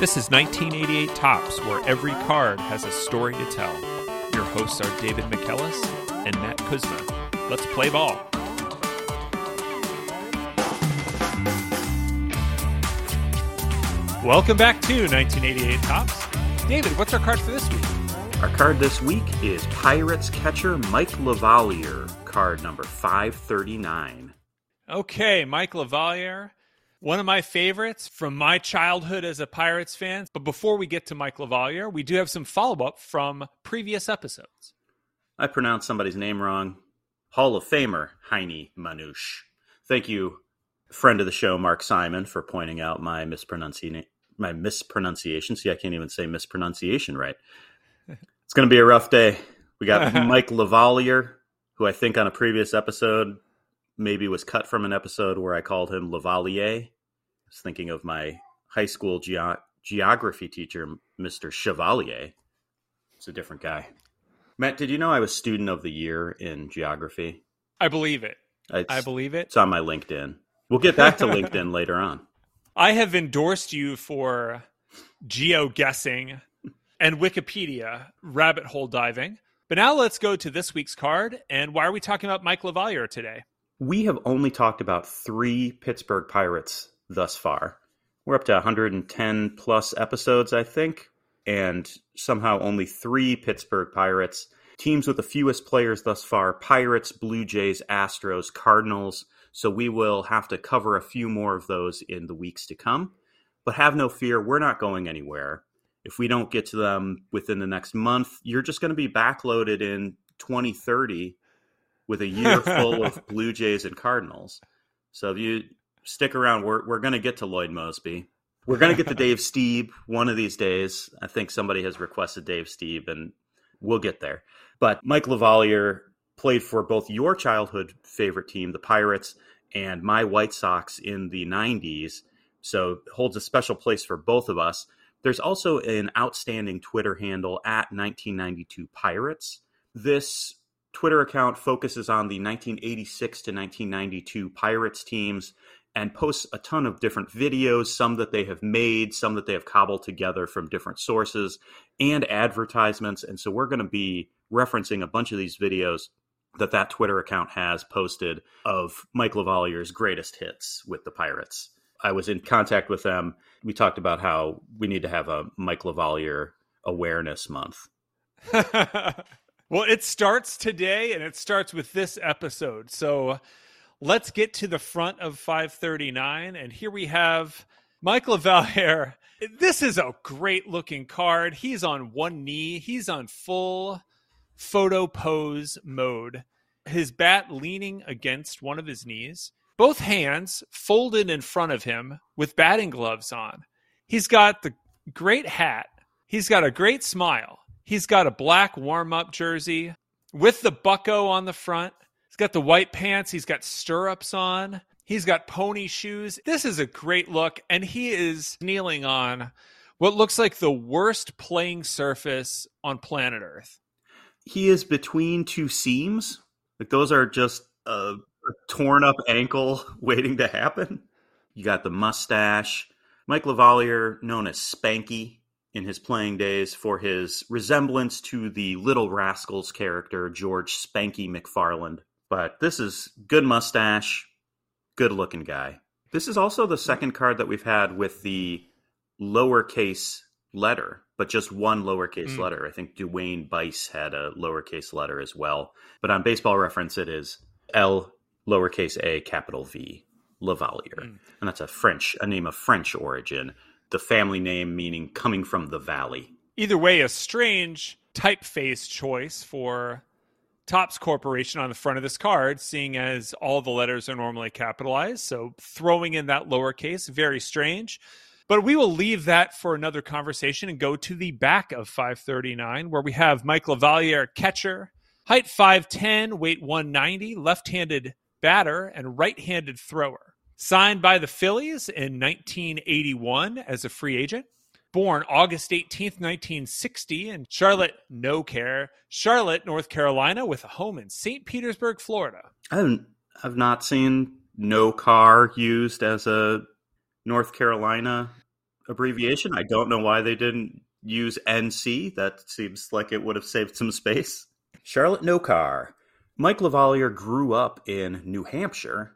This is 1988 Topps, where every card has a story to tell. Your hosts are David McKellis and Matt Kuzma. Let's play ball. Welcome back to 1988 Topps. David, what's our card for this week? Our card this week is Pirates catcher Mike LaValliere, card number 539. Okay, Mike LaValliere, one of my favorites from my childhood as a Pirates fan. But before we get to Mike LaValliere, we do have some follow up from previous episodes. I pronounced somebody's name wrong. Hall of Famer Heinie Manush. Thank you, friend of the show Mark Simon, for pointing out my mispronunciation. My mispronunciation. See, I can't even say mispronunciation right. It's going to be a rough day. We got Mike LaValliere, who I think on a previous episode maybe was cut from an episode where I called him Lavalier. Was thinking of my high school ge- geography teacher, Mr. Chevalier. It's a different guy. Matt, did you know I was student of the year in geography? I believe it. It's, I believe it. It's on my LinkedIn. We'll get back to LinkedIn later on. I have endorsed you for geo guessing and Wikipedia rabbit hole diving. But now let's go to this week's card. And why are we talking about Mike LaValliere today? We have only talked about three Pittsburgh Pirates thus far. We're up to 110 plus episodes, I think, and somehow only three Pittsburgh Pirates. Teams with the fewest players thus far Pirates, Blue Jays, Astros, Cardinals. So we will have to cover a few more of those in the weeks to come. But have no fear, we're not going anywhere if we don't get to them within the next month, you're just going to be backloaded in 2030 with a year full of Blue Jays and Cardinals. So if you stick around, we're we're going to get to Lloyd Moseby. We're going to get to Dave Stieb one of these days. I think somebody has requested Dave Stieb, and we'll get there. But Mike LaValliere played for both your childhood favorite team, the Pirates, and my White Sox in the 90s. So holds a special place for both of us. There's also an outstanding Twitter handle at 1992 Pirates. This Twitter account focuses on the 1986 to 1992 Pirates teams and posts a ton of different videos, some that they have made, some that they have cobbled together from different sources, and advertisements. And so we're going to be referencing a bunch of these videos that that Twitter account has posted of Mike LaValliere's greatest hits with the Pirates. I was in contact with them. We talked about how we need to have a Mike LaValliere awareness month. well, it starts today and it starts with this episode. So let's get to the front of 539. And here we have Mike LaValliere. This is a great looking card. He's on one knee, he's on full photo pose mode. His bat leaning against one of his knees both hands folded in front of him with batting gloves on. He's got the great hat. He's got a great smile. He's got a black warm up jersey with the bucko on the front. He's got the white pants. He's got stirrups on. He's got pony shoes. This is a great look. And he is kneeling on what looks like the worst playing surface on planet Earth. He is between two seams. Like those are just uh, a torn up ankle waiting to happen. You got the mustache. Mike LaValliere, known as Spanky in his playing days for his resemblance to the Little Rascals character, George Spanky McFarland. But this is good mustache, good looking guy. This is also the second card that we've had with the lowercase letter, but just one lowercase mm. letter. I think Duane Bice had a lowercase letter as well. But on baseball reference, it is L lowercase a, capital V, LaValliere. Mm. And that's a French, a name of French origin. The family name meaning coming from the valley. Either way, a strange typeface choice for Topps Corporation on the front of this card, seeing as all the letters are normally capitalized. So throwing in that lowercase, very strange. But we will leave that for another conversation and go to the back of 539, where we have Mike LaValliere, catcher, height 5'10, weight 190, left handed batter and right handed thrower. Signed by the Phillies in 1981 as a free agent. Born August 18th, 1960 in Charlotte, no care, Charlotte, North Carolina, with a home in St. Petersburg, Florida. I haven't, seen no car used as a North Carolina abbreviation. I don't know why they didn't use NC. That seems like it would have saved some space. Charlotte Nocar. Mike LaValliere grew up in New Hampshire,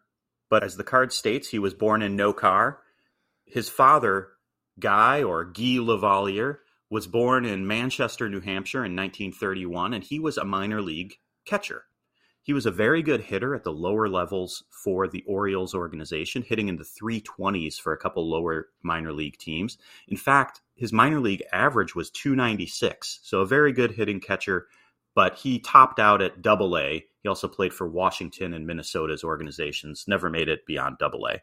but as the card states, he was born in Nocar. His father, Guy or Guy LaValliere, was born in Manchester, New Hampshire in 1931, and he was a minor league catcher. He was a very good hitter at the lower levels for the Orioles organization, hitting in the 320s for a couple lower minor league teams. In fact, his minor league average was 296, so a very good hitting catcher, but he topped out at double A. He also played for Washington and Minnesota's organizations, never made it beyond double A.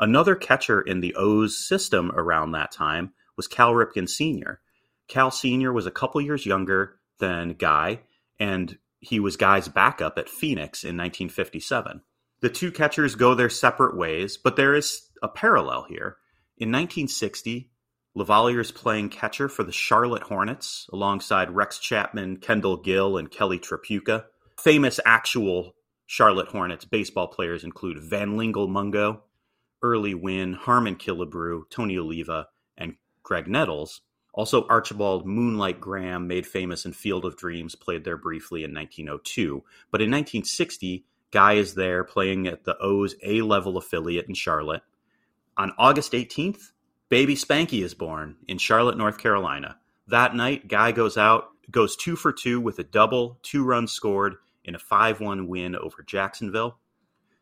Another catcher in the O's system around that time was Cal Ripken Sr. Cal Sr. was a couple years younger than Guy, and he was Guy's backup at Phoenix in 1957. The two catchers go their separate ways, but there is a parallel here. In 1960, LaValliere is playing catcher for the Charlotte Hornets alongside Rex Chapman, Kendall Gill, and Kelly Tripucka. Famous actual Charlotte Hornets baseball players include Van Lingle Mungo, Early Wynn, Harmon Killebrew, Tony Oliva, and Graig Nettles. Also, Archibald Moonlight Graham, made famous in Field of Dreams, played there briefly in 1902. But in 1960, Guy is there playing at the O's A level affiliate in Charlotte. On August 18th, baby Spanky is born in Charlotte, North Carolina. That night, Guy goes out, goes two for two with a double, two runs scored in a 5 1 win over Jacksonville.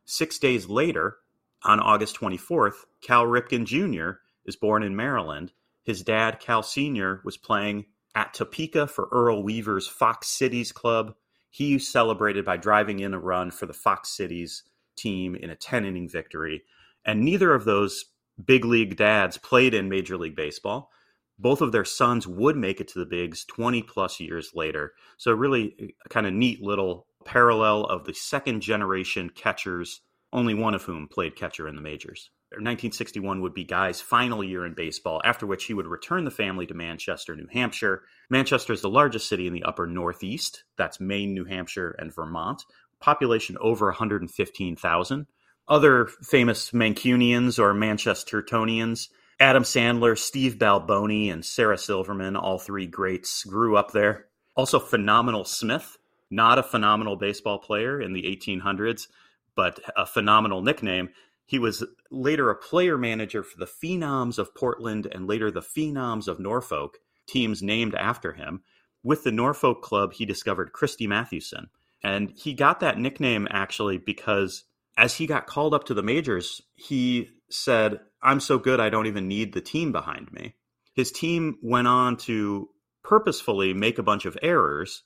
Six days later, on August 24th, Cal Ripken Jr. is born in Maryland his dad, Cal Sr., was playing at Topeka for Earl Weaver's Fox Cities Club. He celebrated by driving in a run for the Fox Cities team in a 10 inning victory. And neither of those big league dads played in Major League Baseball. Both of their sons would make it to the bigs 20 plus years later. So, really, eh, kind of neat little parallel of the second generation catchers, only one of whom played catcher in the majors. Er, 1961 would be Guy's final year in baseball, after which he would return the family to Manchester, New Hampshire. Manchester is the largest city in the upper northeast. That's Maine, New Hampshire, and Vermont. Population over 115,000. Other famous Mancunians or Manchestertonians Adam Sandler, Steve Balboni, and Sarah Silverman, all three greats, grew up there. Also, Phenomenal Smith, not a phenomenal baseball player in the 1800s, but a phenomenal nickname. He was later a player manager for the Phenoms of Portland and later the Phenoms of Norfolk, teams named after him. With the Norfolk club, he discovered Christy Mathewson. And he got that nickname actually because as he got called up to the majors, he said, I'm so good, I don't even need the team behind me. His team went on to purposefully make a bunch of errors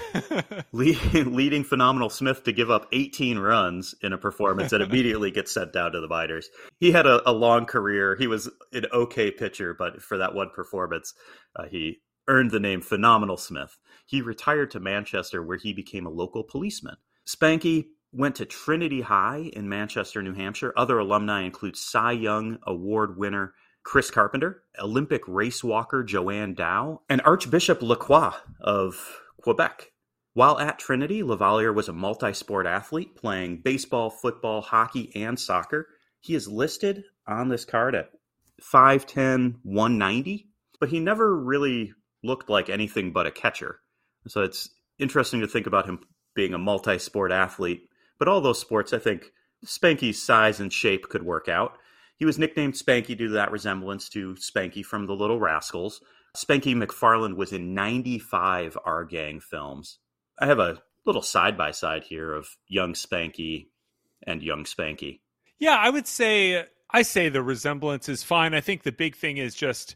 leading, leading phenomenal Smith to give up 18 runs in a performance that immediately gets sent down to the minors. He had a, a, long career. He was an okay pitcher, but for that one performance, uh, he earned the name Phenomenal Smith. He retired to Manchester, where he became a local policeman. Spanky went to Trinity High in Manchester, New Hampshire. Other alumni include Cy Young Award winner Chris Carpenter, Olympic race walker Joanne Dow, and Archbishop Lacroix of Quebec. While at Trinity, LaValliere was a multi sport athlete playing baseball, football, hockey, and soccer. He is listed on this card at 5'10, 190, but he never really looked like anything but a catcher. So it's interesting to think about him being a multi sport athlete. But all those sports, I think Spanky's size and shape could work out. He was nicknamed Spanky due to that resemblance to Spanky from The Little Rascals. Spanky McFarland was in 95 Our Gang films. I have a little side by side here of young Spanky and young Spanky. Yeah, I would say I say the resemblance is fine. I think the big thing is just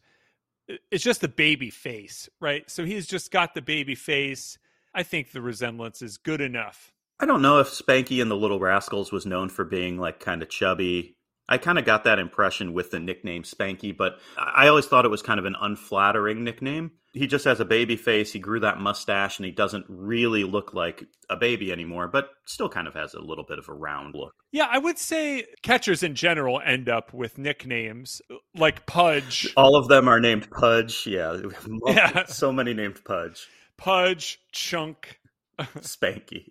it's just the baby face, right? So he's just got the baby face. I think the resemblance is good enough. I don't know if Spanky and the Little Rascals was known for being like kind of chubby I kind of got that impression with the nickname Spanky, but I always thought it was kind of an unflattering nickname. He just has a baby face. He grew that mustache, and he doesn't really look like a baby anymore, but still kind of has a little bit of a round look. Yeah, I would say catchers in general end up with nicknames like Pudge. All of them are named Pudge. Yeah, yeah. so many named Pudge. Pudge, Chunk, Spanky,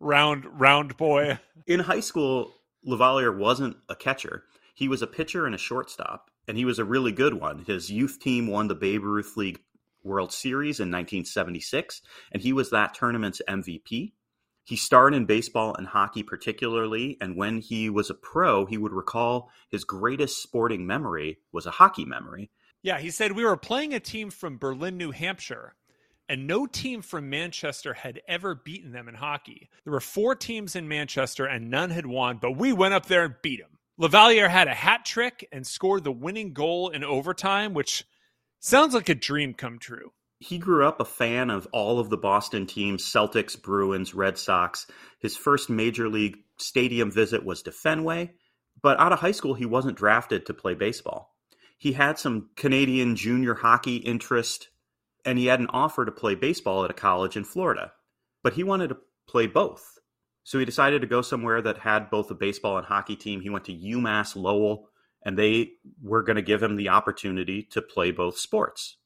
Round Round Boy. In high school, LaValliere wasn't a catcher. He was a pitcher and a shortstop, and he was a really good one. His youth team won the Babe Ruth League World Series in 1976, and he was that tournament's MVP. He starred in baseball and hockey particularly, and when he was a pro, he would recall his greatest sporting memory was a hockey memory. Yeah, he said we were playing a team from Berlin, New Hampshire, and no team from Manchester had ever beaten them in hockey. There were four teams in Manchester and none had won, but we went up there and beat them. LaValliere had a hat trick and scored the winning goal in overtime, which sounds like a dream come true he grew up a fan of all of the Boston teams Celtics, Bruins, Red Sox. His first major league stadium visit was to Fenway, but out of high school, he wasn't drafted to play baseball. He had some Canadian junior hockey interest, and he had an offer to play baseball at a college in Florida, but he wanted to play both. So he decided to go somewhere that had both a baseball and hockey team. He went to UMass Lowell, and they were going to give him the opportunity to play both sports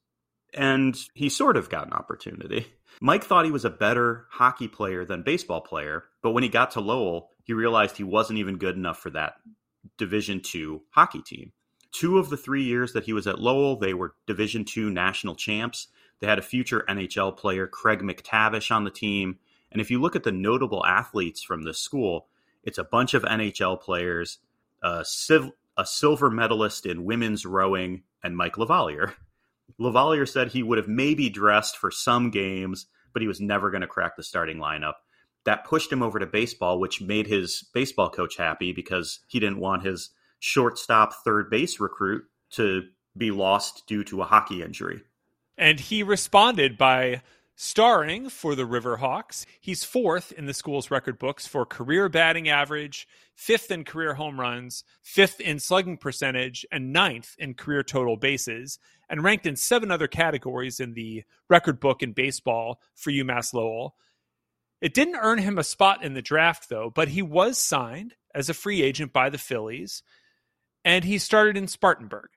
and he sort of got an opportunity. Mike thought he was a better hockey player than baseball player, but when he got to Lowell, he realized he wasn't even good enough for that Division II hockey team. Two of the three years that he was at Lowell, they were Division II national champs. They had a future NHL player, Craig MacTavish, on the team. And if you look at the notable athletes from this school, it's a bunch of NHL players, a, civ- a silver medalist in women's rowing, and Mike LaValliere. LaValliere said he would have maybe dressed for some games, but he was never going to crack the starting lineup. That pushed him over to baseball, which made his baseball coach happy because he didn't want his shortstop third base recruit to be lost due to a hockey injury. And he responded by starring for the Riverhawks. He's fourth in the school's record books for career batting average, fifth in career home runs, fifth in slugging percentage, and ninth in career total bases, and ranked in seven other categories in the record book in baseball for UMass Lowell. It didn't earn him a spot in the draft, though, but he was signed as a free agent by the Phillies, and he started in Spartanburg.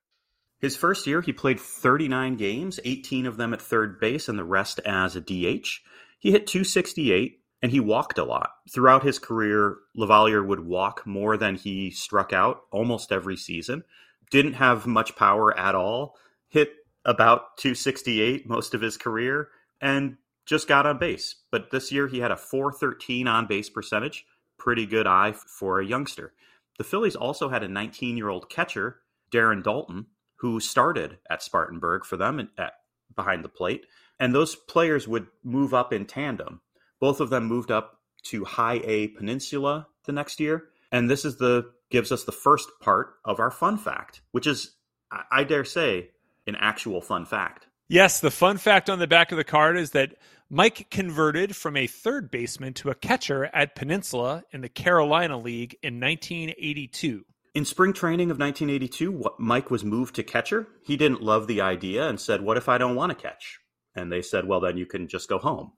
His first year, he played 39 games, 18 of them at third base, and the rest as a DH. He hit 268 and he walked a lot. Throughout his career, LaValliere would walk more than he struck out almost every season. Didn't have much power at all, hit about 268 most of his career, and just got on base. But this year, he had a 413 on base percentage. Pretty good eye for a youngster. The Phillies also had a 19 year old catcher, Darren Daulton, who started at Spartanburg for them at, behind the plate. And those players would move up in tandem. Both of them moved up to High A Peninsula the next year. And this is the gives us the first part of our fun fact, which is, I dare say, an actual fun fact. Yes, the fun fact on the back of the card is that Mike converted from a third baseman to a catcher at Peninsula in the Carolina League in 1982. In spring training of 1982, Mike was moved to catcher. He didn't love the idea and said, What if I don't want to catch? And they said, Well, then you can just go home.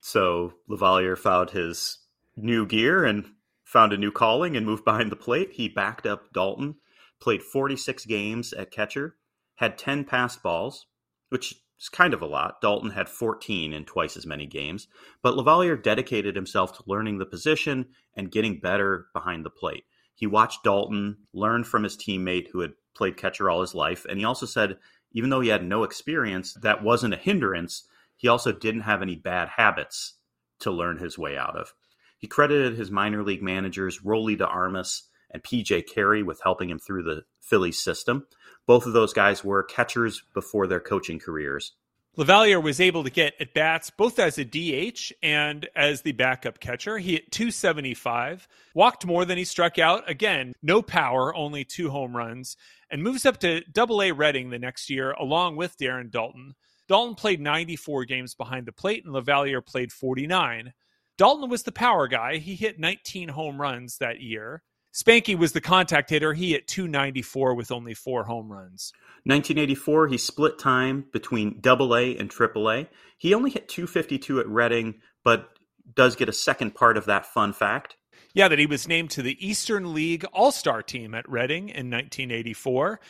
So LaValliere found his new gear and found a new calling and moved behind the plate. He backed up Daulton, played 46 games at catcher, had 10 passed balls, which is kind of a lot. Daulton had 14 in twice as many games. But LaValliere dedicated himself to learning the position and getting better behind the plate. He watched Daulton, learned from his teammate who had played catcher all his life, and he also said even though he had no experience, that wasn't a hindrance. He also didn't have any bad habits to learn his way out of. He credited his minor league managers, Rollie de Armas and PJ Carey, with helping him through the Phillies system. Both of those guys were catchers before their coaching careers. LaValliere was able to get at bats both as a DH and as the backup catcher. He hit 275, walked more than he struck out. Again, no power, only two home runs, and moves up to double A Reading the next year along with Darren Daulton. Daulton played 94 games behind the plate and LaValliere played 49. Daulton was the power guy. He hit 19 home runs that year. Spanky was the contact hitter. He hit 294 with only four home runs. 1984, he split time between Double A and Triple A. He only hit 252 at Reading, but does get a second part of that fun fact. Yeah, that he was named to the Eastern League All Star team at Reading in 1984.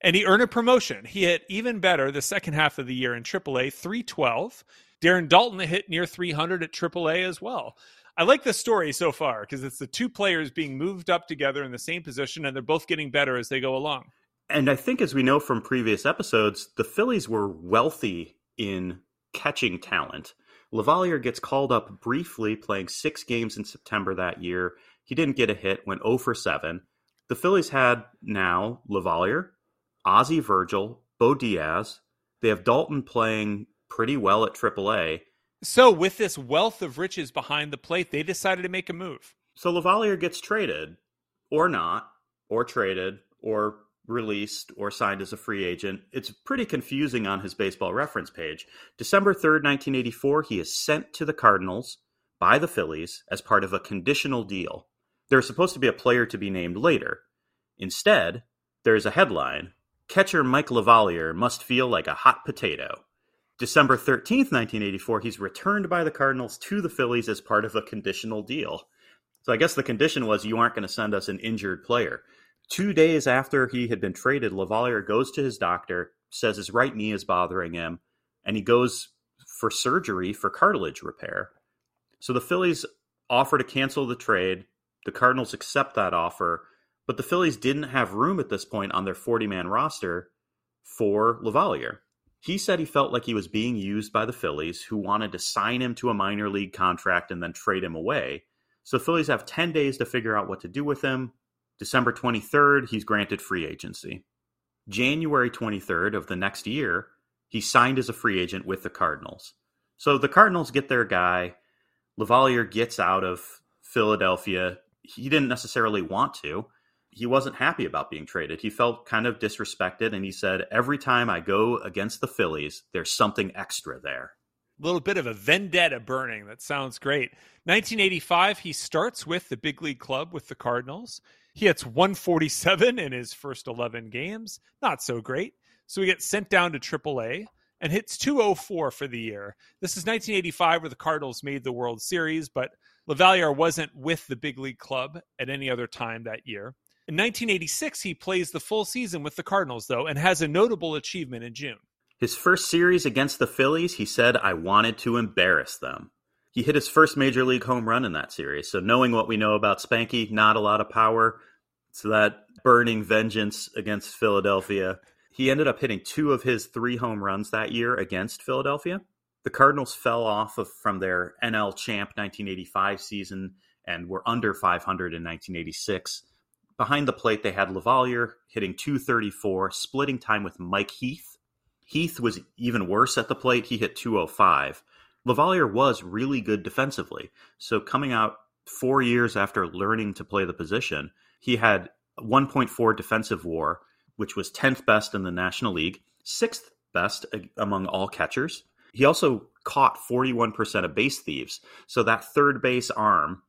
And he earned a promotion. He hit even better the second half of the year in AAA, 312. Darren Daulton hit near 300 at AAA as well. I like the story so far because it's the two players being moved up together in the same position and they're both getting better as they go along. And I think, as we know from previous episodes, the Phillies were wealthy in catching talent. LaValliere gets called up briefly, playing six games in September that year. He didn't get a hit, went 0 for 7. The Phillies had now LaValliere, Ozzie Virgil, Bo Diaz. They have Daulton playing pretty well at AAA. So, with this wealth of riches behind the plate, they decided to make a move. So LaValliere gets traded, or not, or traded, or released, or signed as a free agent. It's pretty confusing on his baseball reference page. December 3rd, 1984, he is sent to the Cardinals by the Phillies as part of a conditional deal. There's supposed to be a player to be named later. Instead, there is a headline Catcher Mike LaValliere must feel like a hot potato. December 13th, 1984, he's returned by the Cardinals to the Phillies as part of a conditional deal. So I guess the condition was you aren't going to send us an injured player. Two days after he had been traded, LaValliere goes to his doctor, says his right knee is bothering him, and he goes for surgery for cartilage repair. So the Phillies offer to cancel the trade. The Cardinals accept that offer, but the Phillies didn't have room at this point on their 40 man roster for LaValliere. He said he felt like he was being used by the Phillies, who wanted to sign him to a minor league contract and then trade him away. So the Phillies have 10 days to figure out what to do with him. December 23rd, he's granted free agency. January 23rd of the next year, he signed as a free agent with the Cardinals. So the Cardinals get their guy. LaValliere gets out of Philadelphia. He didn't necessarily want to he wasn't happy about being traded. He felt kind of disrespected, and he said, Every time I go against the Phillies, there's something extra there. A little bit of a vendetta burning. That sounds great. 1985, he starts with the big league club with the Cardinals. He hits 147 in his first 11 games. Not so great. So he gets sent down to AAA and hits 204 for the year. This is 1985 where the Cardinals made the World Series, but LaValliere wasn't with the big league club at any other time that year. In 1986, he plays the full season with the Cardinals, though, and has a notable achievement in June. His first series against the Phillies, he said, I wanted to embarrass them. He hit his first major league home run in that series. So, knowing what we know about Spanky, not a lot of power. So, that burning vengeance against Philadelphia. He ended up hitting two of his three home runs that year against Philadelphia. The Cardinals fell off of, from their NL Champ 1985 season and were under 500 in 1986. Behind the plate, they had LaValliere hitting 234, splitting time with Mike Heath. Heath was even worse at the plate. He hit 205. LaValliere was really good defensively. So coming out four years after learning to play the position, he had 1.4 defensive war, which was 10th best in the National League, sixth best among all catchers. He also caught 41% of base thieves. So that third base arm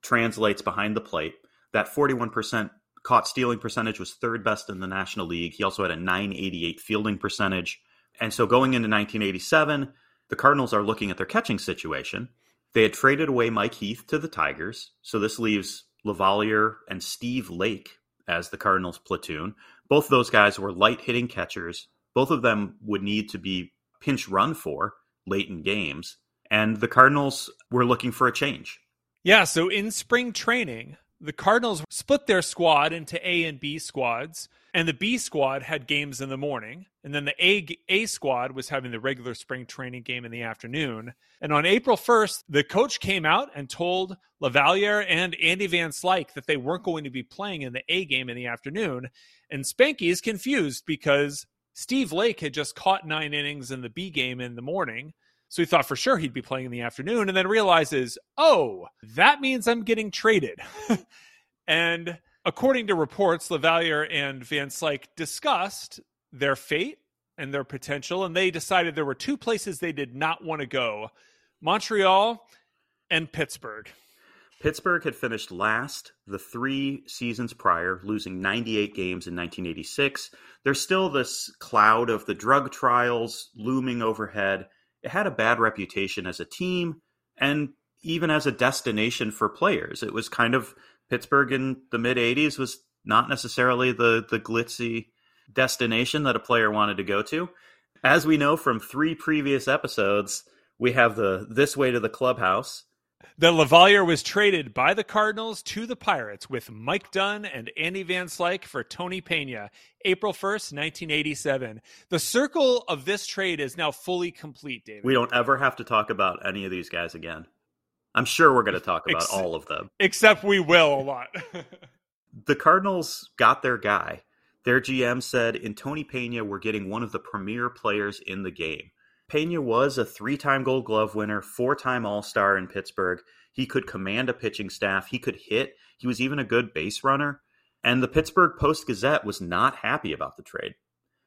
translates behind the plate. That 41% caught stealing percentage was third best in the National League. He also had a 988 fielding percentage. And so going into 1987, the Cardinals are looking at their catching situation. They had traded away Mike Heath to the Tigers. So this leaves LaValliere and Steve Lake as the Cardinals platoon. Both of those guys were light hitting catchers. Both of them would need to be pinch run for late in games. And the Cardinals were looking for a change. Yeah. So in spring training, the Cardinals split their squad into A and B squads, and the B squad had games in the morning, and then the A A squad was having the regular spring training game in the afternoon. And on April 1st, the coach came out and told LaValliere and Andy Van Slyke that they weren't going to be playing in the A game in the afternoon. And Spanky is confused because Steve Lake had just caught nine innings in the B game in the morning. So he thought for sure he'd be playing in the afternoon and then realizes, oh, that means I'm getting traded. and according to reports, LaValliere and Van Slyke discussed their fate and their potential, and they decided there were two places they did not want to go Montreal and Pittsburgh. Pittsburgh had finished last the three seasons prior, losing 98 games in 1986. There's still this cloud of the drug trials looming overhead had a bad reputation as a team and even as a destination for players. It was kind of Pittsburgh in the mid 80s was not necessarily the the glitzy destination that a player wanted to go to. As we know from three previous episodes, we have the this way to the clubhouse that LaValliere was traded by the Cardinals to the Pirates with Mike Dunne and Andy Van Slyke for Tony Pena, April 1st, 1987. The circle of this trade is now fully complete, David. We don't ever have to talk about any of these guys again. I'm sure we're going to talk about Ex- all of them. Except we will a lot. the Cardinals got their guy. Their GM said in Tony Pena, we're getting one of the premier players in the game. Pena was a three time gold glove winner, four time All Star in Pittsburgh. He could command a pitching staff, he could hit, he was even a good base runner. And the Pittsburgh Post Gazette was not happy about the trade.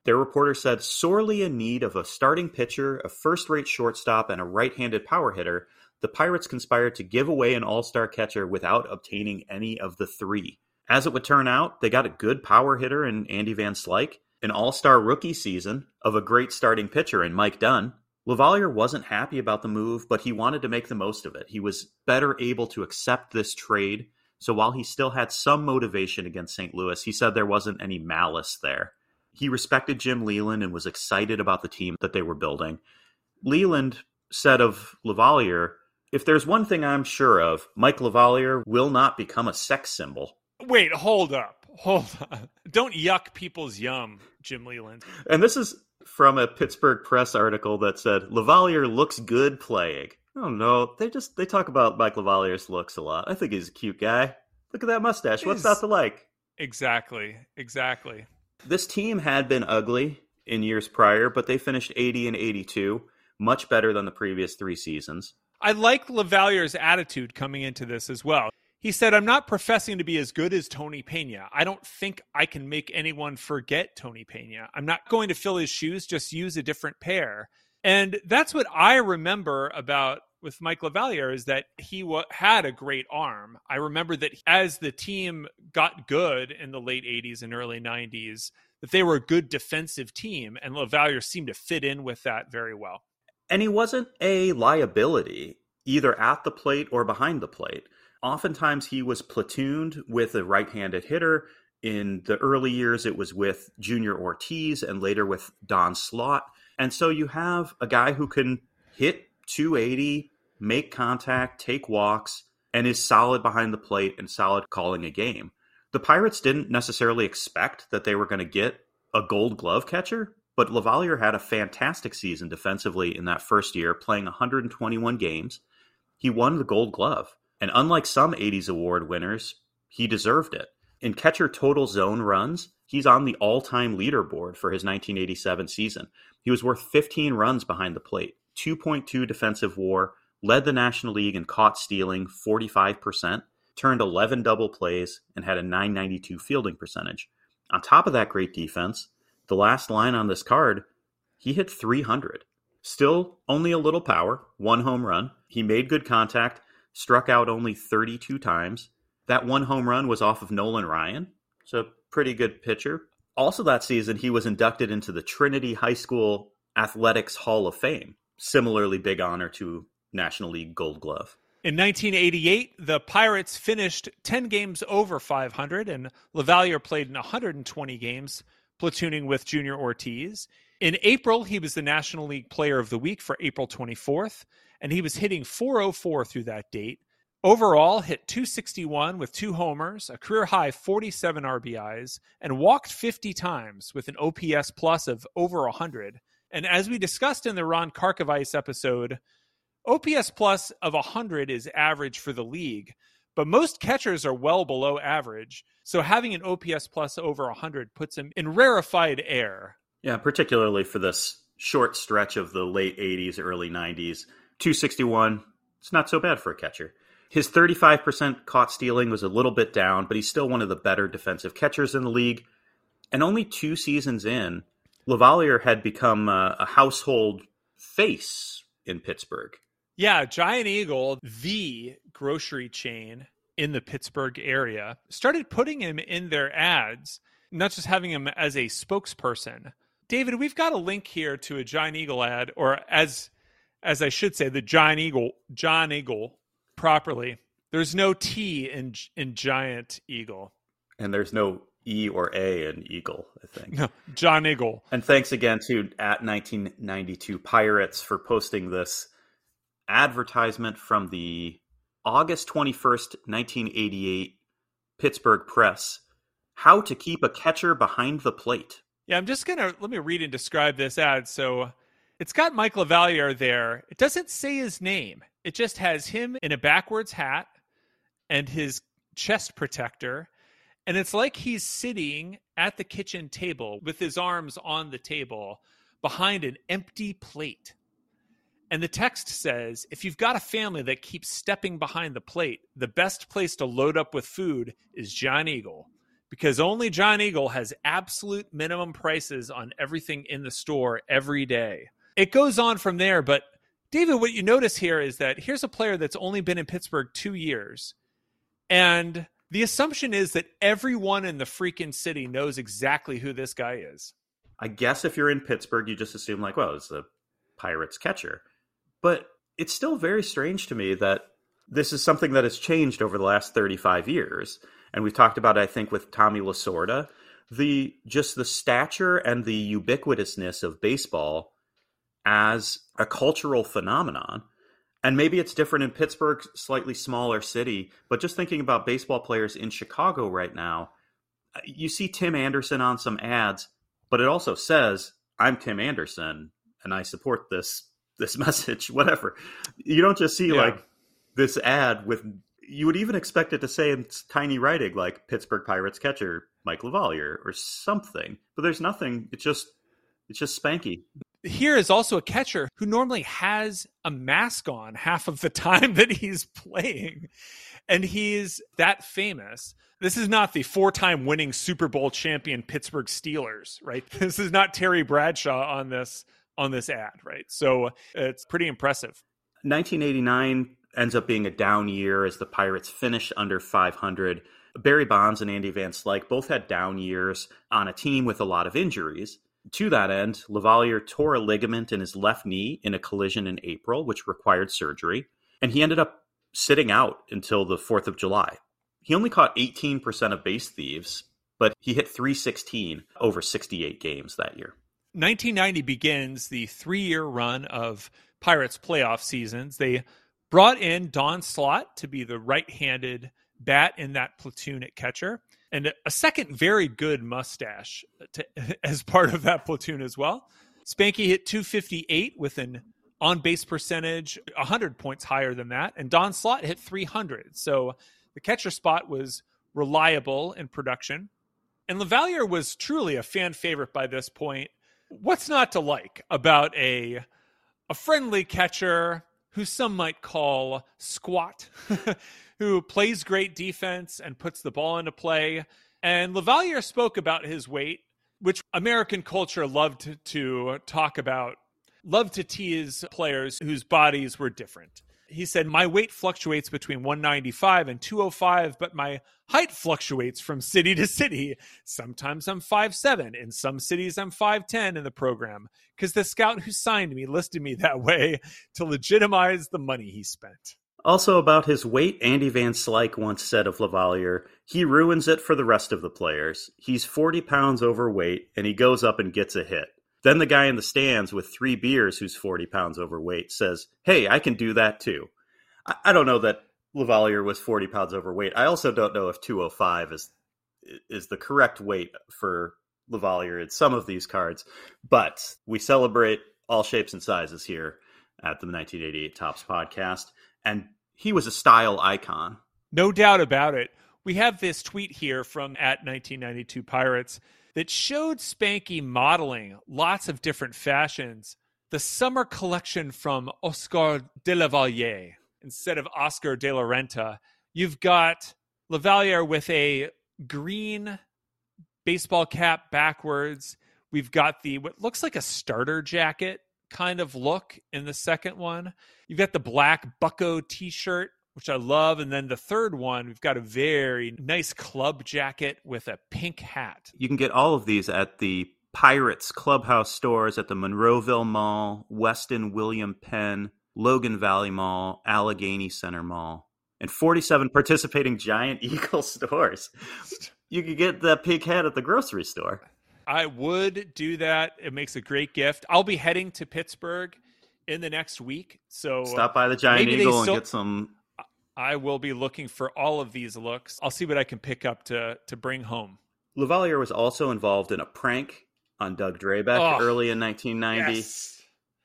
Their reporter said, sorely in need of a starting pitcher, a first rate shortstop, and a right handed power hitter, the Pirates conspired to give away an all star catcher without obtaining any of the three. As it would turn out, they got a good power hitter in Andy Van Slyke, an all star rookie season of a great starting pitcher in Mike Dunne. LaValliere wasn't happy about the move, but he wanted to make the most of it. He was better able to accept this trade. So while he still had some motivation against St. Louis, he said there wasn't any malice there. He respected Jim Leyland and was excited about the team that they were building. Leyland said of LaValliere, if there's one thing I'm sure of, Mike LaValliere will not become a sex symbol. Wait, hold up. Hold on. Don't yuck people's yum, Jim Leyland. And this is from a Pittsburgh Press article that said LaValliere looks good playing. Oh no, they just they talk about Mike LaValliere's looks a lot. I think he's a cute guy. Look at that mustache. What's not to like? Exactly. Exactly. This team had been ugly in years prior, but they finished 80 and 82, much better than the previous 3 seasons. I like LaValliere's attitude coming into this as well. He said, I'm not professing to be as good as Tony Pena. I don't think I can make anyone forget Tony Pena. I'm not going to fill his shoes, just use a different pair. And that's what I remember about with Mike LaValliere is that he wa had a great arm. I remember that as the team got good in the late 80s and early 90s, that they were a good defensive team, and LaValliere seemed to fit in with that very well. And he wasn't a liability either at the plate or behind the plate. Oftentimes he was platooned with a right-handed hitter. In the early years, it was with Junior Ortiz and later with Don Slaught. And so you have a guy who can hit 280, make contact, take walks, and is solid behind the plate and solid calling a game. The Pirates didn't necessarily expect that they were going to get a gold glove catcher, but LaValliere had a fantastic season defensively in that first year, playing 121 games. He won the gold glove. And unlike some 80s award winners, he deserved it. In catcher total zone runs, he's on the all time leaderboard for his 1987 season. He was worth 15 runs behind the plate, 2.2 defensive war, led the National League in caught stealing 45%, turned 11 double plays, and had a 992 fielding percentage. On top of that great defense, the last line on this card, he hit 300. Still only a little power, one home run. He made good contact, struck out only 32 times. That one home run was off of Nolan Ryan. So, pretty good pitcher. Also, that season, he was inducted into the Trinity High School Athletics Hall of Fame. Similarly, big honor to National League Gold Glove. In 1988, the Pirates finished 10 games over 500, and LaValliere played in 120 games, platooning with Junior Ortiz. In April, he was the National League Player of the Week for April 24th, and he was hitting 404 through that date. Overall, hit 261 with two homers, a career high 47 RBIs, and walked 50 times with an OPS plus of over 100. And as we discussed in the Ron Karkovice episode, OPS plus of 100 is average for the league, but most catchers are well below average. So having an OPS plus over 100 puts him in rarefied air. Yeah, particularly for this short stretch of the late 80s, early 90s. 261, it's not so bad for a catcher. His 35% caught stealing was a little bit down, but he's still one of the better defensive catchers in the league. And only two seasons in, LaValliere had become a, a household face in Pittsburgh. Yeah, Giant Eagle, the grocery chain in the Pittsburgh area, started putting him in their ads, not just having him as a spokesperson. David, we've got a link here to a Giant Eagle ad, or as as I should say, the Giant Eagle, John Eagle, properly. There's no T in in Giant Eagle. And there's no E or A in Eagle, I think. No, John Eagle. And thanks again to at 1992 Pirates for posting this advertisement from the August 21st, 1988, Pittsburgh Press. How to keep a catcher behind the plate. Yeah, I'm just going to let me read and describe this ad. So it's got Mike LaValliere there. It doesn't say his name, it just has him in a backwards hat and his chest protector. And it's like he's sitting at the kitchen table with his arms on the table behind an empty plate. And the text says if you've got a family that keeps stepping behind the plate, the best place to load up with food is John Eagle because only John Eagle has absolute minimum prices on everything in the store every day. It goes on from there, but David, what you notice here is that here's a player that's only been in Pittsburgh two years. And the assumption is that everyone in the freaking city knows exactly who this guy is. I guess if you're in Pittsburgh, you just assume, like, well, it's the Pirates catcher. But it's still very strange to me that this is something that has changed over the last 35 years. And we've talked about I think, with Tommy Lasorda. The just the stature and the ubiquitousness of baseball as a cultural phenomenon. And maybe it's different in Pittsburgh, slightly smaller city, but just thinking about baseball players in Chicago right now, you see Tim Anderson on some ads, but it also says, I'm Tim Anderson and I support this this message, whatever. You don't just see yeah. like this ad with you would even expect it to say in tiny writing like Pittsburgh Pirates catcher Mike LaValliere or something. But there's nothing. It's just it's just Spanky here is also a catcher who normally has a mask on half of the time that he's playing. And he's that famous. This is not the four time winning Super Bowl champion Pittsburgh Steelers, right? This is not Terry Bradshaw on this on this ad, right? So it's pretty impressive. 1989 ends up being a down year as the Pirates finish under 500. Barry Bonds and Andy Van Slyke both had down years on a team with a lot of injuries. To that end, LaValliere tore a ligament in his left knee in a collision in April, which required surgery, and he ended up sitting out until the 4th of July. He only caught 18% of base thieves, but he hit 316 over 68 games that year. 1990 begins the three year run of Pirates playoff seasons. They brought in Don Slaught to be the right handed bat in that platoon at catcher and a second very good mustache to, as part of that platoon as well. Spanky hit 258 with an on base percentage 100 points higher than that, and Don Slaught hit 300. So the catcher spot was reliable in production. And LaValliere was truly a fan favorite by this point. What's not to like about a a friendly catcher who some might call squat, who plays great defense and puts the ball into play. And LaValliere spoke about his weight, which American culture loved to talk about, loved to tease players whose bodies were different. He said, My weight fluctuates between 195 and 205, but my height fluctuates from city to city. Sometimes I'm 5'7. In some cities, I'm 5'10 in the program because the scout who signed me listed me that way to legitimize the money he spent. Also, about his weight, Andy Van Slyke once said of LaValliere, he ruins it for the rest of the players. He's 40 pounds overweight, and he goes up and gets a hit. Then the guy in the stands with three beers who's 40 pounds overweight says, Hey, I can do that too. I, I don't know that LaValliere was 40 pounds overweight. I also don't know if 205 is is the correct weight for LaValliere in some of these cards, but we celebrate all shapes and sizes here at the 1988 Topps podcast and he was a style icon. No doubt about it. We have this tweet here from at 1992 Pirates that showed Spanky modeling lots of different fashions. The summer collection from Oscar de la Valliere instead of Oscar de la Renta. You've got LaValliere with a green baseball cap backwards. We've got the what looks like a starter jacket kind of look in the second one. You've got the black bucko t shirt, which I love. And then the third one, we've got a very nice club jacket with a pink hat. You can get all of these at the Pirates Clubhouse stores at the Monroeville Mall, Weston William Penn, Logan Valley Mall, Allegheny Center Mall, and 47 participating Giant Eagle stores. You could get that pink hat at the grocery store. I would do that. It makes a great gift. I'll be heading to Pittsburgh in the next week, so uh, stop by the Giant Eagle still, and get some I will be looking for all of these looks. I'll see what I can pick up to to bring home. LaValliere was also involved in a prank on Doug Drabek Oh, early in 1990, Yes.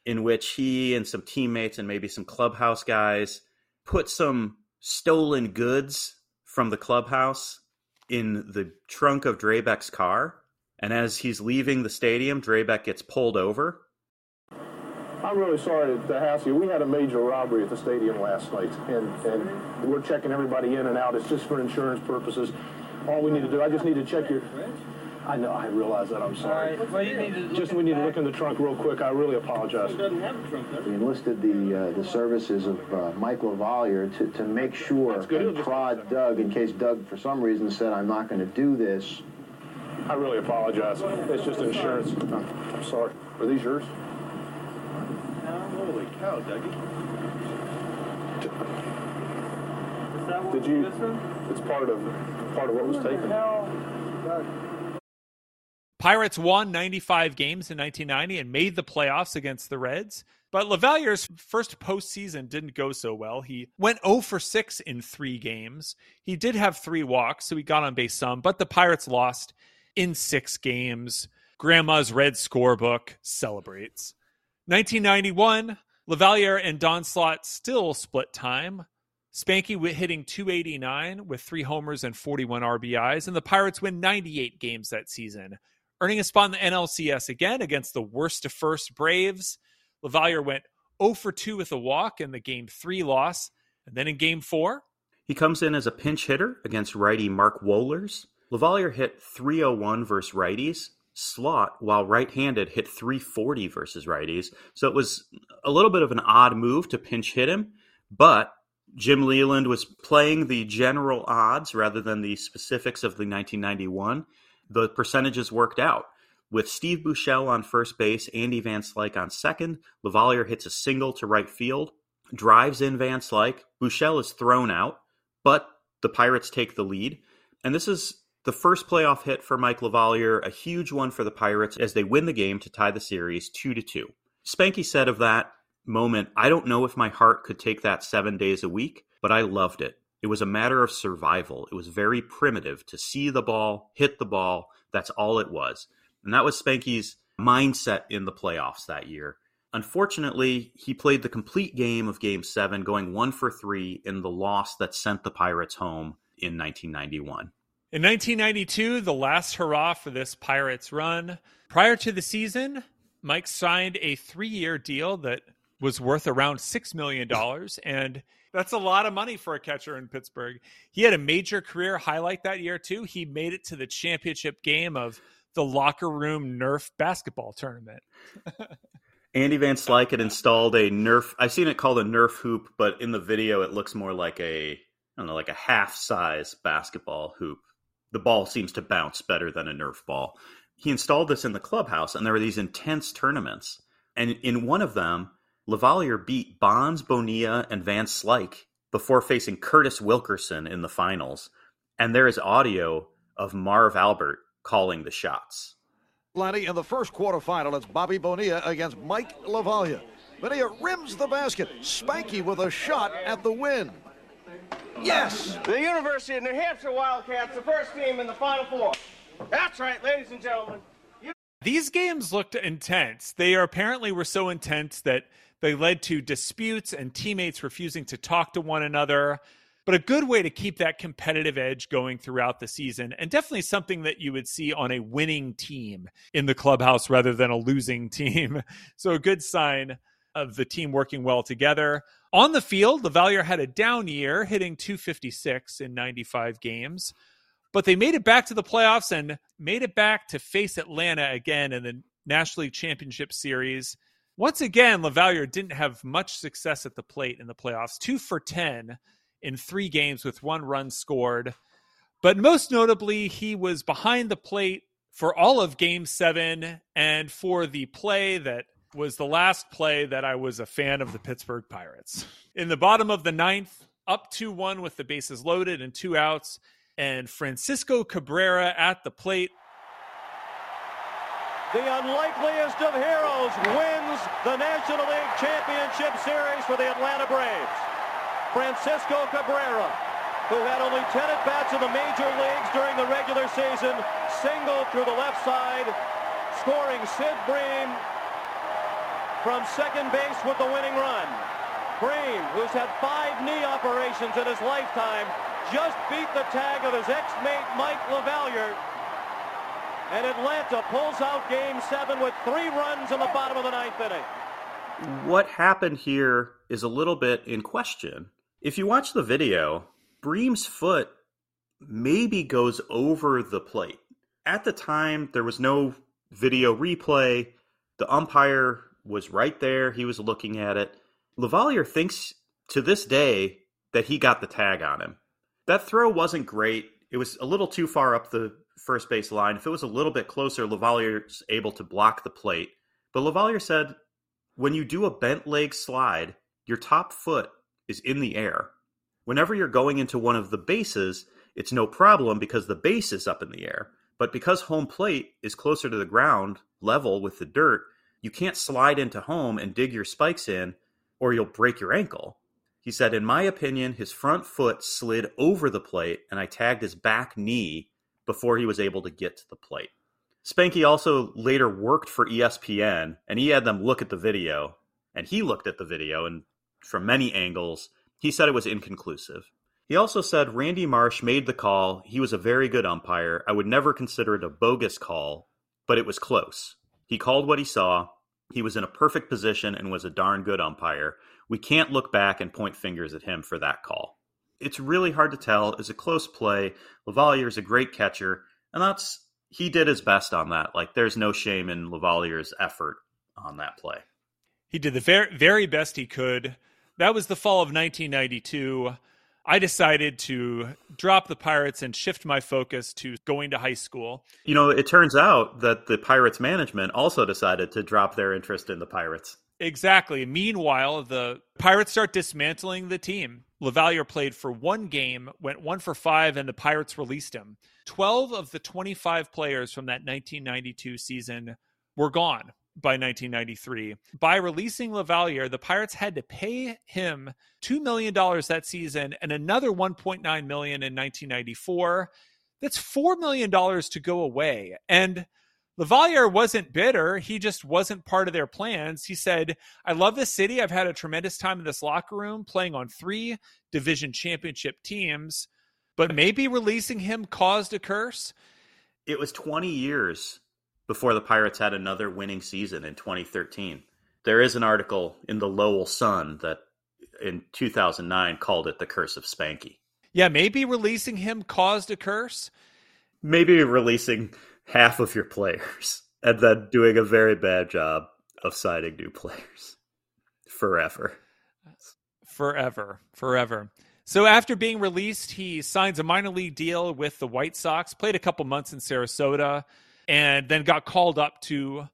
in which he and some teammates and maybe some clubhouse guys put some stolen goods from the clubhouse in the trunk of Drabek's car. And as he's leaving the stadium, Drabek gets pulled over. I'm really sorry to, to hassle you. We had a major robbery at the stadium last night, and, and we're checking everybody in and out. It's just for insurance purposes. All we need to do, I just need to check your. I know, I realize that. I'm sorry. Well, you need to Just we need to look in the trunk real quick. I really apologize. doesn't have a trunk, does it? We enlisted the uh, the services of uh, Mike LaValliere to, to make sure good. and prod Doug in case Doug, for some reason, said, I'm not going to do this. I really apologize. It's just insurance. I'm, I'm sorry. Are these yours? Holy cow, Dougie. Is that what Did you? this one? It's part of part of what was taken. Hell, Pirates won 95 games in 1990 and made the playoffs against the Reds. But LaValliere's first postseason didn't go so well. He went 0 for 6 in three games. He did have three walks, so he got on base some, but the Pirates lost in six games. Grandma's Red scorebook celebrates. 1991, LaValliere and Don Slaught still split time. Spanky hitting 289 with three homers and 41 RBIs, and the Pirates win 98 games that season, earning a spot in the NLCS again against the worst to first Braves. LaValliere went 0 for 2 with a walk in the game three loss, and then in game four, He comes in as a pinch hitter against righty Mark Wohlers. LaValliere hit 301 versus righties. Slaught, while right handed, hit 340 versus righties. So it was a little bit of an odd move to pinch hit him, but Jim Leyland was playing the general odds rather than the specifics of the 1991. The percentages worked out. With Steve Buechele on first base, Andy Van Slyke on second, LaValliere hits a single to right field, drives in Van Slyke. Buechele is thrown out, but the Pirates take the lead. And this is the first playoff hit for Mike LaValliere, a huge one for the Pirates as they win the game to tie the series 2 to 2. Spanky said of that moment, I don't know if my heart could take that 7 days a week, but I loved it. It was a matter of survival. It was very primitive to see the ball, hit the ball. That's all it was. And that was Spanky's mindset in the playoffs that year. Unfortunately, he played the complete game of Game 7, going 1 for 3 in the loss that sent the Pirates home in 1991. In 1992, the last hurrah for this Pirates run. Prior to the season, Mike signed a three year deal that was worth around $6 million. And that's a lot of money for a catcher in Pittsburgh. He had a major career highlight that year, too. He made it to the championship game of the locker room Nerf basketball tournament. Andy Van Slyke had installed a Nerf. I've seen it called a Nerf hoop, but in the video, it looks more like a I don't know, like a half size basketball hoop. The ball seems to bounce better than a Nerf ball. He installed this in the clubhouse, and there were these intense tournaments. And in one of them, LaValliere beat Bonds, Bonilla, and Van Slyke before facing Curtis Wilkerson in the finals. And there is audio of Marv Albert calling the shots. Lanny in the first quarterfinal. It's Bobby Bonilla against Mike Lavaglia. Bonilla rims the basket. Spanky with a shot at the win. Yes! The University of New Hampshire Wildcats, the first team in the Final Four. That's right, ladies and gentlemen. These games looked intense. They apparently were so intense that they led to disputes and teammates refusing to talk to one another. But a good way to keep that competitive edge going throughout the season, and definitely something that you would see on a winning team in the clubhouse rather than a losing team. So, a good sign of the team working well together. On the field, LaValliere had a down year, hitting 256 in 95 games but they made it back to the playoffs and made it back to face Atlanta again in the National League Championship Series. Once again, LaValliere didn't have much success at the plate in the playoffs, two for 10 in three games with one run scored. But most notably, he was behind the plate for all of game seven and for the play that was the last play that I was a fan of the Pittsburgh Pirates. In the bottom of the ninth, up 2 1 with the bases loaded and two outs, and Francisco Cabrera at the plate. The unlikeliest of heroes wins the National League Championship Series for the Atlanta Braves. Francisco Cabrera, who had only 10 at-bats in the major leagues during the regular season, singled through the left side, scoring Sid Bream from second base with the winning run. Bream, who's had five knee operations in his lifetime, just beat the tag of his ex-mate Mike LaValliere. And Atlanta pulls out game seven with three runs in the bottom of the ninth inning. What happened here is a little bit in question. If you watch the video, Bream's foot maybe goes over the plate. At the time, there was no video replay. The umpire was right there. He was looking at it. LaValliere thinks to this day that he got the tag on him. That throw wasn't great. It was a little too far up the first base line. If it was a little bit closer, LaValliere's able to block the plate. But LaValliere said when you do a bent leg slide, your top foot is in the air. Whenever you're going into one of the bases, it's no problem because the base is up in the air. But because home plate is closer to the ground, level with the dirt, you can't slide into home and dig your spikes in or you'll break your ankle. He said, In my opinion, his front foot slid over the plate and I tagged his back knee before he was able to get to the plate. Spanky also later worked for ESPN and he had them look at the video and he looked at the video and from many angles, he said it was inconclusive. He also said Randy Marsh made the call. He was a very good umpire. I would never consider it a bogus call, but it was close. He called what he saw. He was in a perfect position and was a darn good umpire. We can't look back and point fingers at him for that call. It's really hard to tell. It's a close play. LaValliere is a great catcher, and that's he did his best on that. Like there's no shame in LaValliere's effort on that play. He did the very very best he could. That was the fall of 1992. I decided to drop the Pirates and shift my focus to going to high school. You know, it turns out that the Pirates management also decided to drop their interest in the Pirates. Exactly. Meanwhile, the Pirates start dismantling the team. LaValliere played for one game, went one for five, and the Pirates released him. 12 of the 25 players from that 1992 season were gone by 1993. By releasing LaValliere, the Pirates had to pay him $2 million that season and another 1.9 million in 1994. That's $4 million to go away. And LaValliere wasn't bitter. He just wasn't part of their plans. He said, I love this city. I've had a tremendous time in this locker room playing on three division championship teams, but maybe releasing him caused a curse. It was 20 years before the Pirates had another winning season in 2013. There is an article in the Lowell Sun that in 2009 called it the curse of Spanky. Yeah, maybe releasing him caused a curse. Maybe releasing half of your players and then doing a very bad job of signing new players forever. Forever. Forever. So after being released, he signs a minor league deal with the White Sox, played a couple months in Sarasota, and then got called up to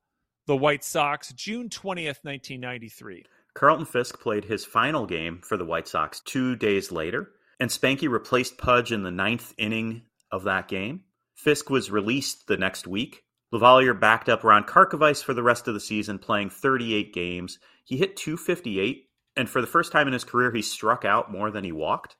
the White Sox June 20th, 1993. Carlton Fisk played his final game for the White Sox two days later, and Spanky replaced Pudge in the ninth inning of that game. Fisk was released the next week. LaValliere backed up Ron Karkovice for the rest of the season, playing 38 games. He hit 258, and for the first time in his career, he struck out more than he walked.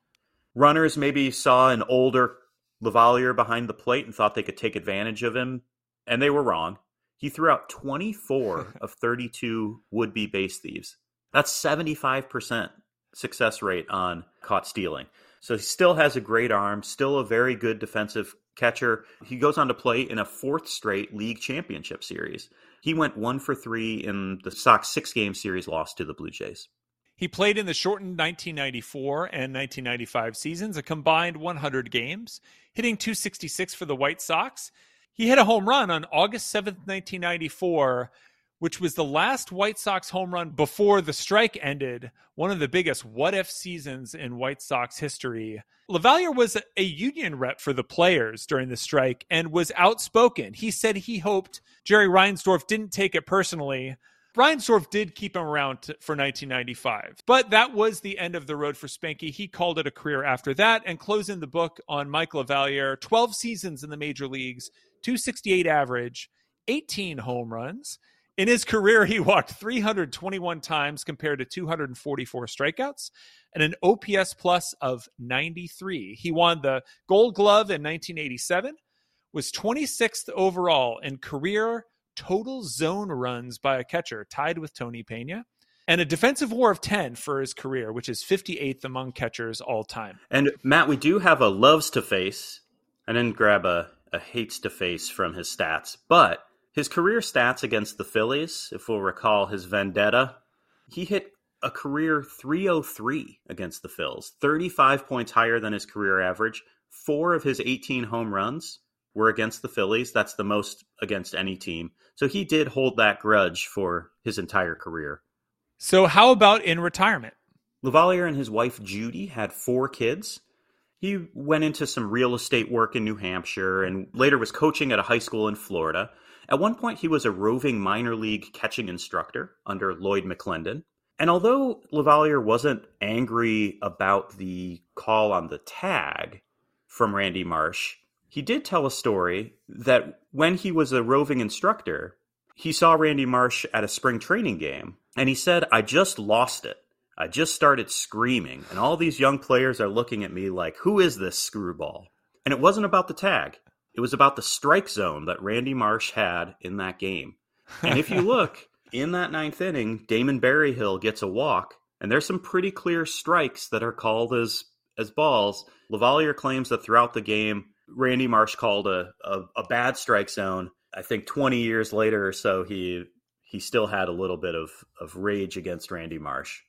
Runners maybe saw an older LaValliere behind the plate and thought they could take advantage of him, and they were wrong. He threw out 24 of 32 would be base thieves. That's 75% success rate on caught stealing. So he still has a great arm, still a very good defensive catcher. He goes on to play in a fourth straight league championship series. He went one for three in the Sox six game series loss to the Blue Jays. He played in the shortened 1994 and 1995 seasons, a combined 100 games, hitting 266 for the White Sox. He hit a home run on August 7th, 1994, which was the last White Sox home run before the strike ended, one of the biggest what if seasons in White Sox history. LaValliere was a union rep for the players during the strike and was outspoken. He said he hoped Jerry Reinsdorf didn't take it personally. Reinsdorf did keep him around for 1995, but that was the end of the road for Spanky. He called it a career after that and closing the book on Mike LaValliere. 12 seasons in the major leagues, 268 average, 18 home runs, In his career, he walked 321 times compared to 244 strikeouts and an OPS plus of 93. He won the Gold Glove in 1987, was 26th overall in career total zone runs by a catcher, tied with Tony Pena, and a defensive war of 10 for his career, which is 58th among catchers all time. And Matt, we do have a loves to face. I didn't grab a, a hates to face from his stats, but his career stats against the Phillies, if we'll recall his vendetta, he hit a career 303 against the Phils, 35 points higher than his career average. Four of his 18 home runs were against the Phillies. That's the most against any team. So he did hold that grudge for his entire career. So, how about in retirement? LaValliere and his wife Judy had four kids. He went into some real estate work in New Hampshire and later was coaching at a high school in Florida. At one point, he was a roving minor league catching instructor under Lloyd McClendon. And although LaValliere wasn't angry about the call on the tag from Randy Marsh, he did tell a story that when he was a roving instructor, he saw Randy Marsh at a spring training game and he said, I just lost it. I just started screaming, and all these young players are looking at me like, who is this screwball? And it wasn't about the tag, it was about the strike zone that Randy Marsh had in that game. And if you look, in that ninth inning, Damon Berryhill gets a walk, and there's some pretty clear strikes that are called as as balls. LaValliere claims that throughout the game, Randy Marsh called a, a, a bad strike zone. I think 20 years later or so, he he still had a little bit of, of rage against Randy Marsh.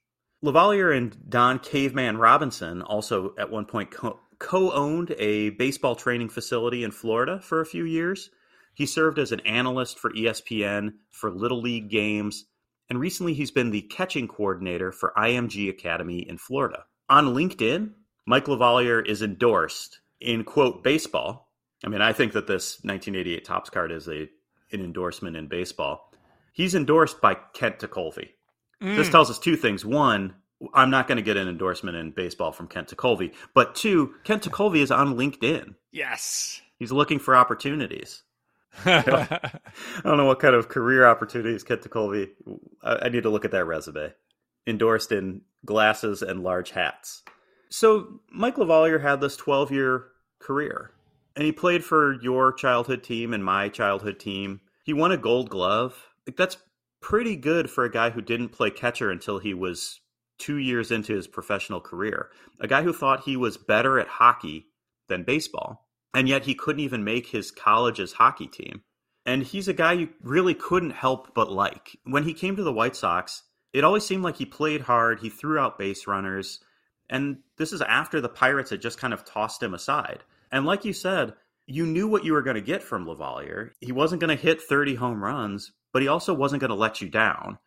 LaValliere and Don Caveman Robinson also at one point co owned a baseball training facility in Florida for a few years. He served as an analyst for ESPN for Little League games, and recently he's been the catching coordinator for IMG Academy in Florida. On LinkedIn, Mike LaValliere is endorsed in quote baseball. I mean, I think that this 1988 Topps card is a an endorsement in baseball. He's endorsed by Kent Tekulve. Mm. This tells us two things. One, I'm not going to get an endorsement in baseball from Kent Tekulve. But two, Kent Tekulve is on LinkedIn. Yes. He's looking for opportunities. I, don't, know what kind of career opportunities Kent Tekulve. I, I need to look at that resume. Endorsed in glasses and large hats. So Mike LaValliere had this 12 year career. And he played for your childhood team and my childhood team. He won a gold glove. Like, that's pretty good for a guy who didn't play catcher until he was two years into his professional career. A guy who thought he was better at hockey than baseball. And yet he couldn't even make his college's hockey team. And he's a guy you really couldn't help but like. When he came to the White Sox, it always seemed like he played hard, he threw out base runners. And this is after the Pirates had just kind of tossed him aside. And like you said, you knew what you were going to get from LaValliere. He wasn't going to hit 30 home runs, but he also wasn't going to let you down.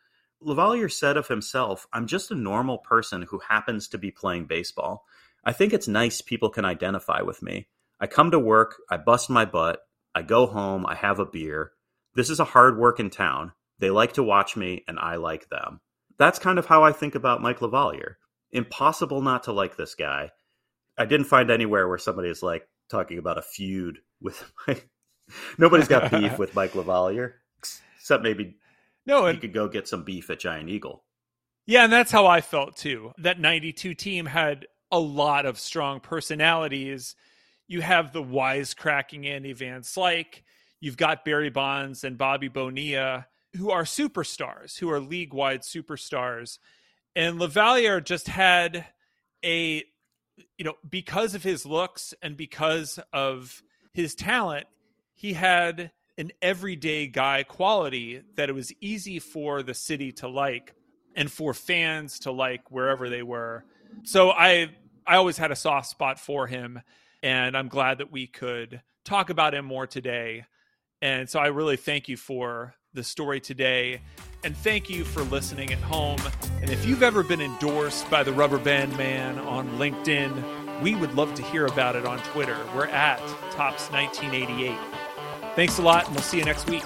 LaValliere said of himself, I'm just a normal person who happens to be playing baseball. I think it's nice people can identify with me. I come to work, I bust my butt, I go home, I have a beer. This is a hard work in town. They like to watch me, and I like them. That's kind of how I think about Mike LaValliere. Impossible not to like this guy. I didn't find anywhere where somebody is like, talking about a feud with Mike. Nobody's got beef with Mike LaValliere, except maybe no, and, he could go get some beef at Giant Eagle. Yeah, and that's how I felt too. That 92 team had a lot of strong personalities. You have the wisecracking Andy Van Slyke. You've got Barry Bonds and Bobby Bonilla, who are superstars, who are league wide superstars. And LaValliere just had a you know, because of his looks and because of his talent, he had an everyday guy quality that it was easy for the city to like and for fans to like wherever they were. So I I always had a soft spot for him and I'm glad that we could talk about him more today. And so I really thank you for the story today. And thank you for listening at home. And if you've ever been endorsed by the Rubber Band Man on LinkedIn, we would love to hear about it on Twitter. We're at Topps1988. Thanks a lot, and we'll see you next week.